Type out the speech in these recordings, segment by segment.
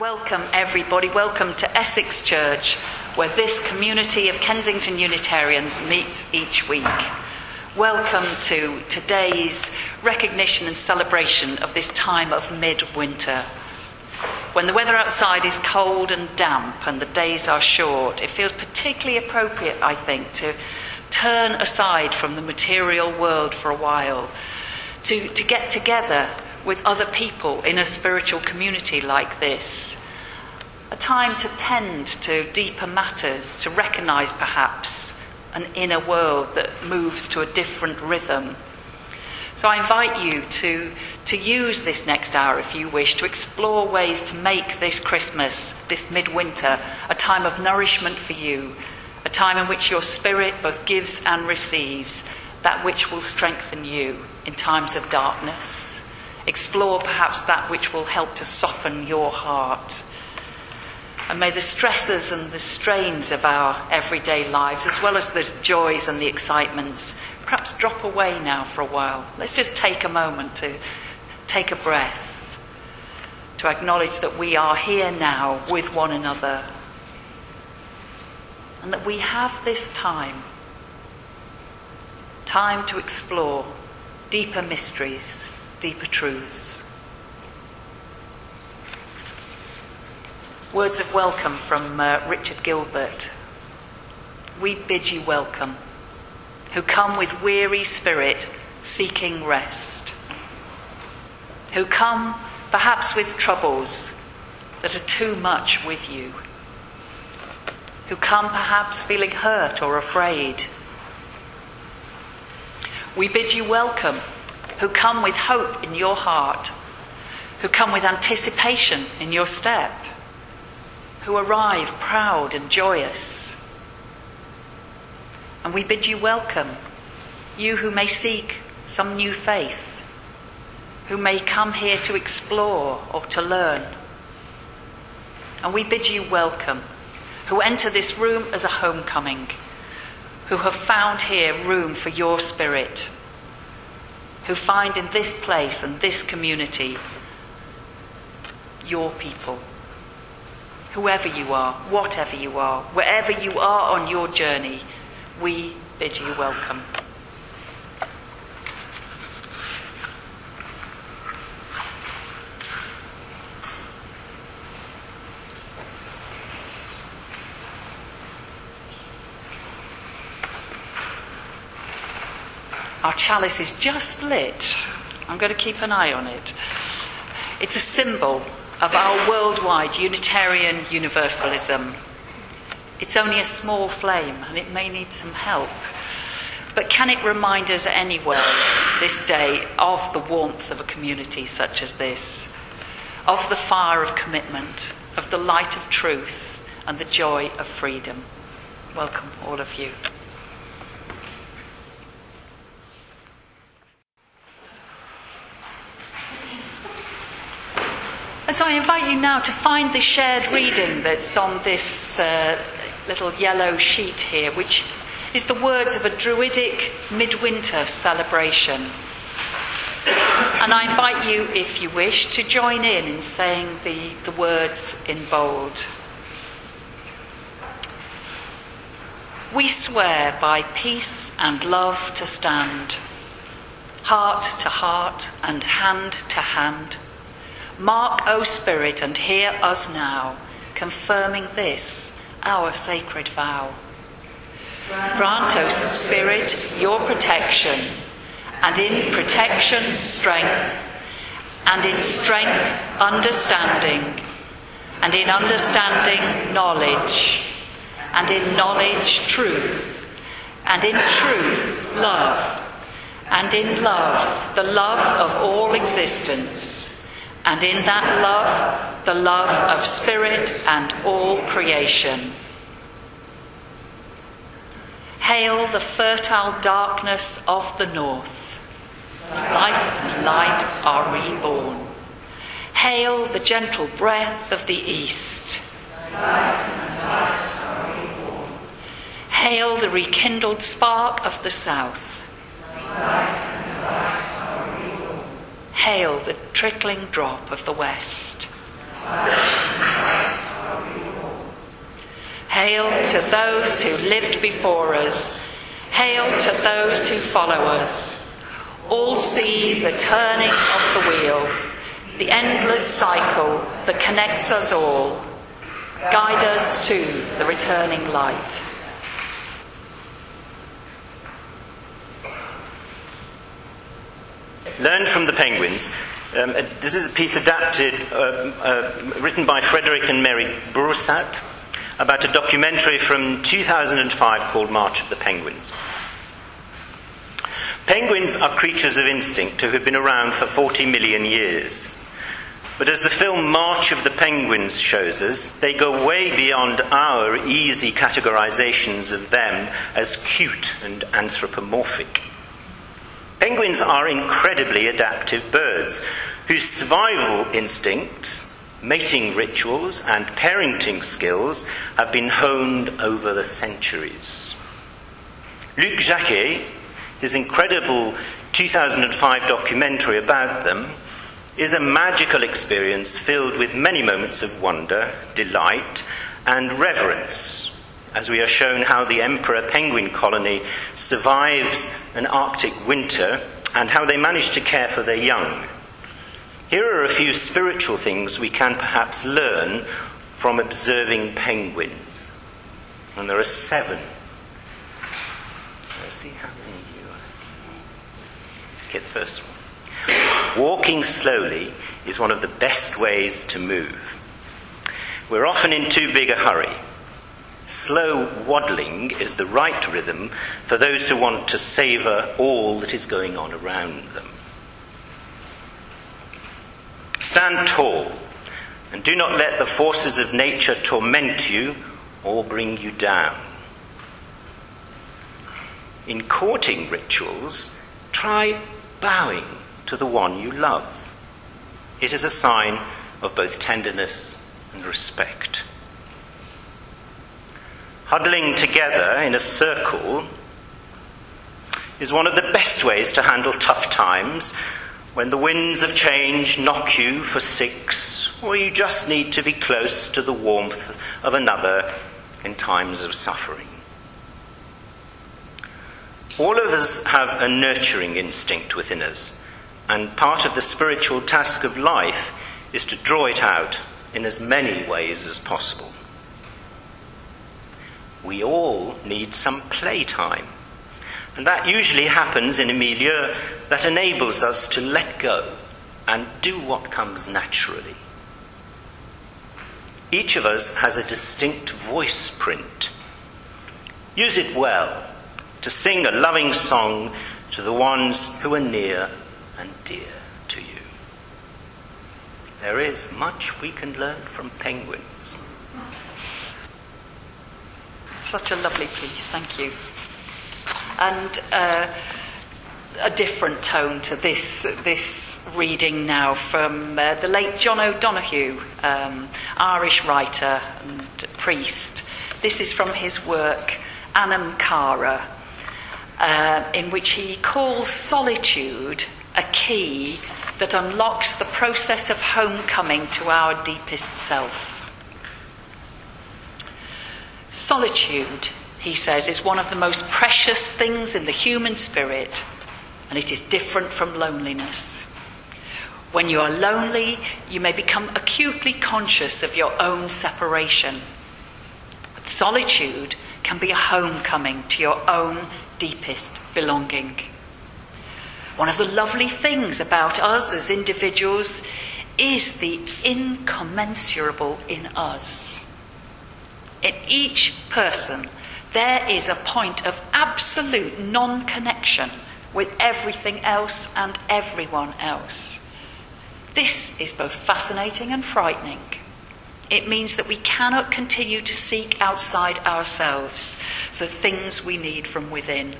Welcome, everybody. Welcome to Essex Church, where this community of Kensington Unitarians meets each week. Welcome to today's recognition and celebration of this time of midwinter. When the weather outside is cold and damp and the days are short, it feels particularly appropriate, I think, to turn aside from the material world for a while, to, to get together with other people in a spiritual community like this. A time to tend to deeper matters, to recognize perhaps an inner world that moves to a different rhythm. So I invite you to, to use this next hour, if you wish, to explore ways to make this Christmas, this midwinter, a time of nourishment for you, a time in which your spirit both gives and receives that which will strengthen you in times of darkness Explore perhaps that which will help to soften your heart. And may the stresses and the strains of our everyday lives, as well as the joys and the excitements, perhaps drop away now for a while. Let's just take a moment to take a breath, to acknowledge that we are here now with one another, and that we have this time time to explore deeper mysteries deeper truths. Words of welcome from uh, Richard Gilbert. We bid you welcome, who come with weary spirit seeking rest, who come perhaps with troubles that are too much with you, who come perhaps feeling hurt or afraid. We bid you welcome who come with hope in your heart, who come with anticipation in your step, who arrive proud and joyous. And we bid you welcome, you who may seek some new faith, who may come here to explore or to learn. And we bid you welcome, who enter this room as a homecoming, who have found here room for your spirit who find in this place and this community your people. Whoever you are, whatever you are, wherever you are on your journey, we bid you welcome. Our chalice is just lit. I'm going to keep an eye on it. It's a symbol of our worldwide Unitarian Universalism. It's only a small flame and it may need some help. But can it remind us anyway this day of the warmth of a community such as this, of the fire of commitment, of the light of truth, and the joy of freedom? Welcome, all of you. So I invite you now to find the shared reading that's on this uh, little yellow sheet here, which is the words of a Druidic midwinter celebration. And I invite you, if you wish, to join in in saying the, the words in bold. We swear by peace and love to stand, heart to heart and hand to hand Mark, O Spirit, and hear us now, confirming this, our sacred vow. Grant, O Spirit, your protection, and in protection, strength, and in strength, understanding, and in understanding, knowledge, and in knowledge, truth, and in truth, love, and in love, the love of all existence and in that love, the love of Spirit and all creation. Hail the fertile darkness of the north. Life and light are reborn. Hail the gentle breath of the east. Hail the rekindled spark of the south hail the trickling drop of the west. Hail to those who lived before us. Hail to those who follow us. All see the turning of the wheel, the endless cycle that connects us all. Guide us to the returning light. Learned from the Penguins. Um, uh, this is a piece adapted, uh, uh, written by Frederick and Mary Brussat, about a documentary from 2005 called March of the Penguins. Penguins are creatures of instinct who have been around for 40 million years. But as the film March of the Penguins shows us, they go way beyond our easy categorizations of them as cute and anthropomorphic. Penguins are incredibly adaptive birds whose survival instincts, mating rituals, and parenting skills have been honed over the centuries. Luc Jacquet, his incredible 2005 documentary about them, is a magical experience filled with many moments of wonder, delight, and reverence as we are shown how the emperor penguin colony survives an Arctic winter and how they manage to care for their young. Here are a few spiritual things we can perhaps learn from observing penguins. And there are seven. So let's see how many you are. Okay, the first one. Walking slowly is one of the best ways to move. We're often in too big a hurry. Slow waddling is the right rhythm for those who want to savour all that is going on around them. Stand tall and do not let the forces of nature torment you or bring you down. In courting rituals, try bowing to the one you love. It is a sign of both tenderness and respect. Huddling together in a circle is one of the best ways to handle tough times when the winds of change knock you for six, or you just need to be close to the warmth of another in times of suffering. All of us have a nurturing instinct within us, and part of the spiritual task of life is to draw it out in as many ways as possible we all need some playtime. And that usually happens in a milieu that enables us to let go and do what comes naturally. Each of us has a distinct voice print. Use it well to sing a loving song to the ones who are near and dear to you. There is much we can learn from penguins. Such a lovely piece, thank you. And uh, a different tone to this, this reading now from uh, the late John O'Donoghue, um, Irish writer and priest. This is from his work, Anam Cara, uh, in which he calls solitude a key that unlocks the process of homecoming to our deepest self. Solitude, he says, is one of the most precious things in the human spirit, and it is different from loneliness. When you are lonely, you may become acutely conscious of your own separation. But solitude can be a homecoming to your own deepest belonging. One of the lovely things about us as individuals is the incommensurable in us. In each person, there is a point of absolute non connection with everything else and everyone else. This is both fascinating and frightening. It means that we cannot continue to seek outside ourselves the things we need from within.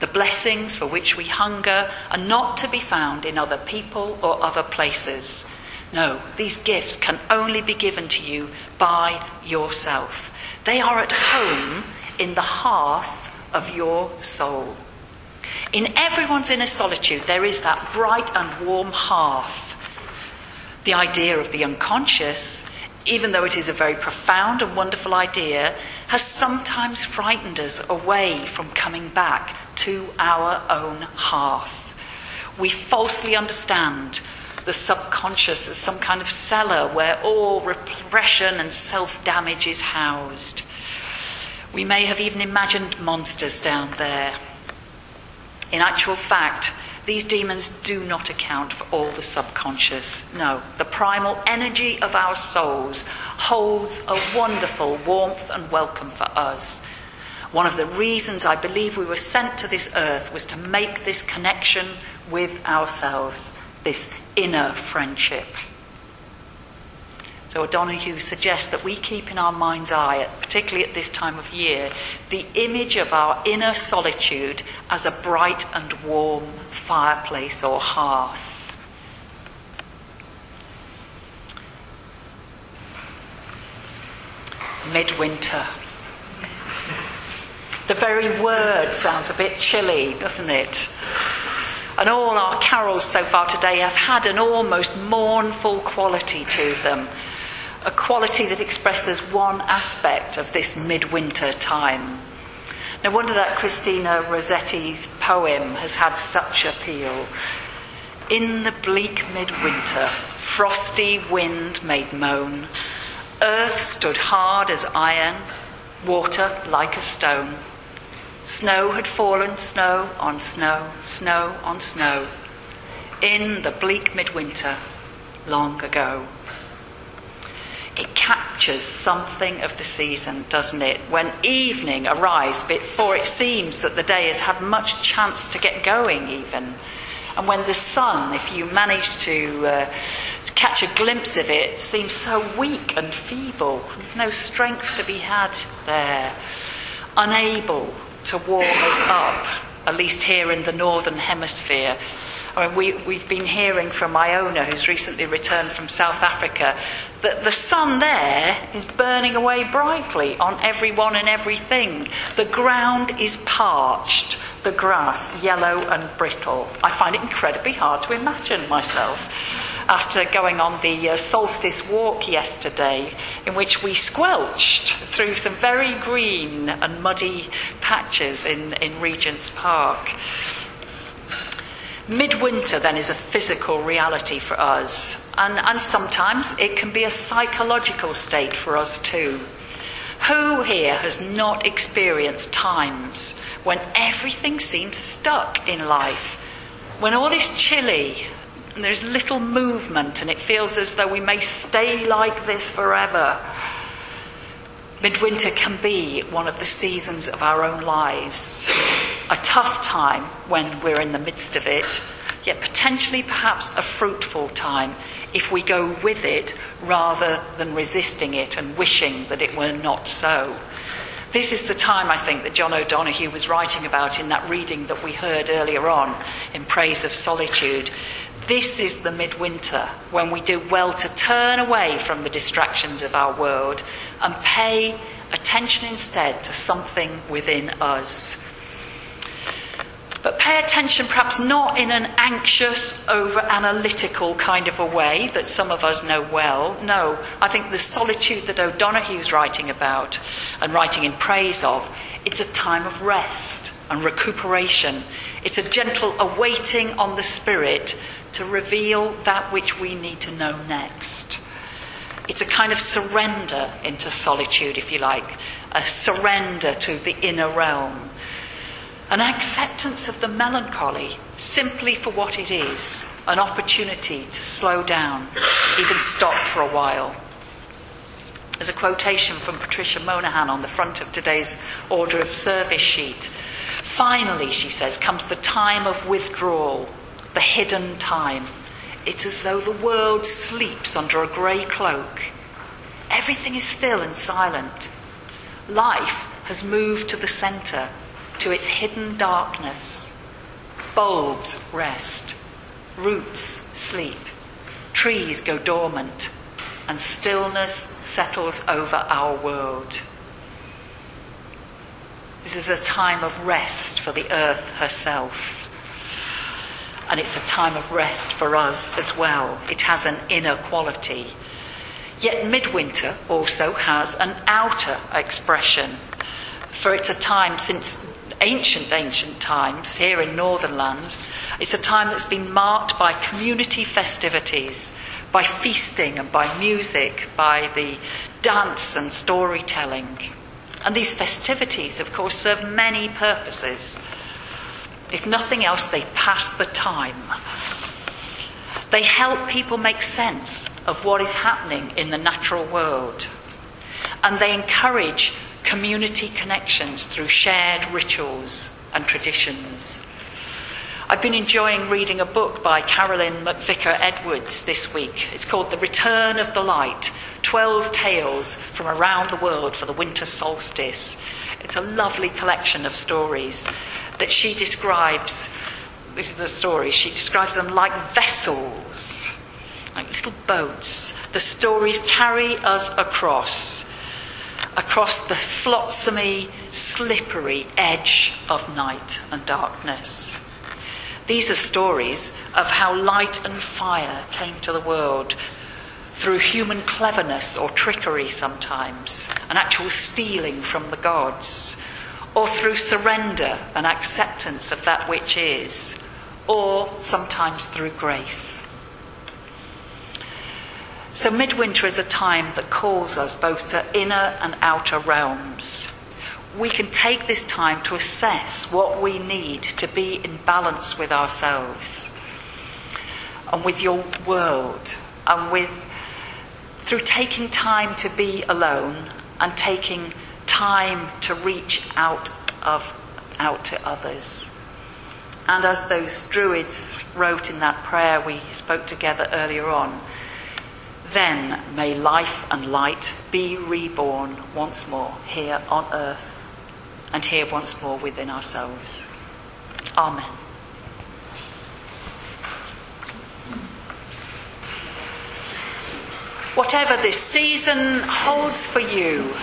The blessings for which we hunger are not to be found in other people or other places. No, these gifts can only be given to you by yourself. They are at home in the hearth of your soul. In everyone's inner solitude, there is that bright and warm hearth. The idea of the unconscious even though it is a very profound and wonderful idea, has sometimes frightened us away from coming back to our own hearth. We falsely understand the subconscious as some kind of cellar where all repression and self damage is housed. We may have even imagined monsters down there. In actual fact, these demons do not account for all the subconscious. No, the primal energy of our souls holds a wonderful warmth and welcome for us. One of the reasons I believe we were sent to this earth was to make this connection with ourselves, this inner friendship. So O'Donoghue suggests that we keep in our mind's eye, particularly at this time of year, the image of our inner solitude as a bright and warm fireplace or hearth. Midwinter. The very word sounds a bit chilly, doesn't it? And all our carols so far today have had an almost mournful quality to them a quality that expresses one aspect of this midwinter time. No wonder that Christina Rossetti's poem has had such appeal. In the bleak midwinter, frosty wind made moan, earth stood hard as iron, water like a stone. Snow had fallen, snow on snow, snow on snow, in the bleak midwinter long ago it captures something of the season, doesn't it? When evening arrives before it seems that the day has had much chance to get going, even. And when the sun, if you manage to, uh, to catch a glimpse of it, seems so weak and feeble, there's no strength to be had there, unable to warm us up, at least here in the northern hemisphere. I mean, we, we've been hearing from Iona, who's recently returned from South Africa, that the sun there is burning away brightly on everyone and everything. The ground is parched, the grass yellow and brittle. I find it incredibly hard to imagine myself after going on the uh, solstice walk yesterday, in which we squelched through some very green and muddy patches in, in Regent's Park. Midwinter, then, is a physical reality for us, and, and sometimes it can be a psychological state for us too. Who here has not experienced times when everything seems stuck in life? When all is chilly and there's little movement and it feels as though we may stay like this forever? Midwinter can be one of the seasons of our own lives. A tough time when we're in the midst of it, yet potentially perhaps a fruitful time if we go with it rather than resisting it and wishing that it were not so. This is the time, I think, that John O'Donoghue was writing about in that reading that we heard earlier on in Praise of Solitude. This is the midwinter when we do well to turn away from the distractions of our world and pay attention instead to something within us. But pay attention perhaps not in an anxious, over analytical kind of a way that some of us know well. No, I think the solitude that O'Donoghue's writing about and writing in praise of, it's a time of rest and recuperation. It's a gentle awaiting on the spirit to reveal that which we need to know next. It's a kind of surrender into solitude, if you like, a surrender to the inner realm, an acceptance of the melancholy simply for what it is, an opportunity to slow down, even stop for a while. There's a quotation from Patricia Monaghan on the front of today's order of service sheet. Finally, she says, comes the time of withdrawal the hidden time. It's as though the world sleeps under a grey cloak. Everything is still and silent. Life has moved to the centre, to its hidden darkness. Bulbs rest, roots sleep, trees go dormant, and stillness settles over our world. This is a time of rest for the earth herself and it's a time of rest for us as well. It has an inner quality. Yet midwinter also has an outer expression, for it's a time since ancient, ancient times here in northern lands. It's a time that's been marked by community festivities, by feasting and by music, by the dance and storytelling. And these festivities, of course, serve many purposes. If nothing else, they pass the time. They help people make sense of what is happening in the natural world. And they encourage community connections through shared rituals and traditions. I've been enjoying reading a book by Carolyn McVickar Edwards this week. It's called The Return of the Light 12 Tales from Around the World for the Winter Solstice. It's a lovely collection of stories that she describes. This is the story. She describes them like vessels, like little boats. The stories carry us across, across the flotsomy, slippery edge of night and darkness. These are stories of how light and fire came to the world through human cleverness or trickery sometimes, an actual stealing from the gods, or through surrender and acceptance of that which is, or sometimes through grace. So, midwinter is a time that calls us both to inner and outer realms. We can take this time to assess what we need to be in balance with ourselves and with your world and with through taking time to be alone and taking time to reach out of out to others. And as those druids wrote in that prayer we spoke together earlier on, then may life and light be reborn once more here on earth and here once more within ourselves. Amen. Whatever this season holds for you,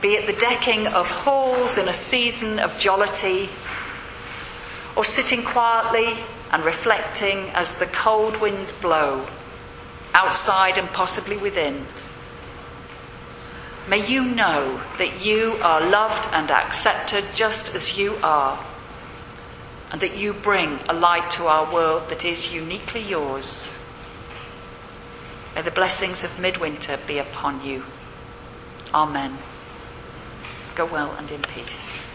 be it the decking of halls in a season of jollity, or sitting quietly and reflecting as the cold winds blow, outside and possibly within, may you know that you are loved and accepted just as you are, and that you bring a light to our world that is uniquely yours. May the blessings of midwinter be upon you. Amen. Go well and in peace.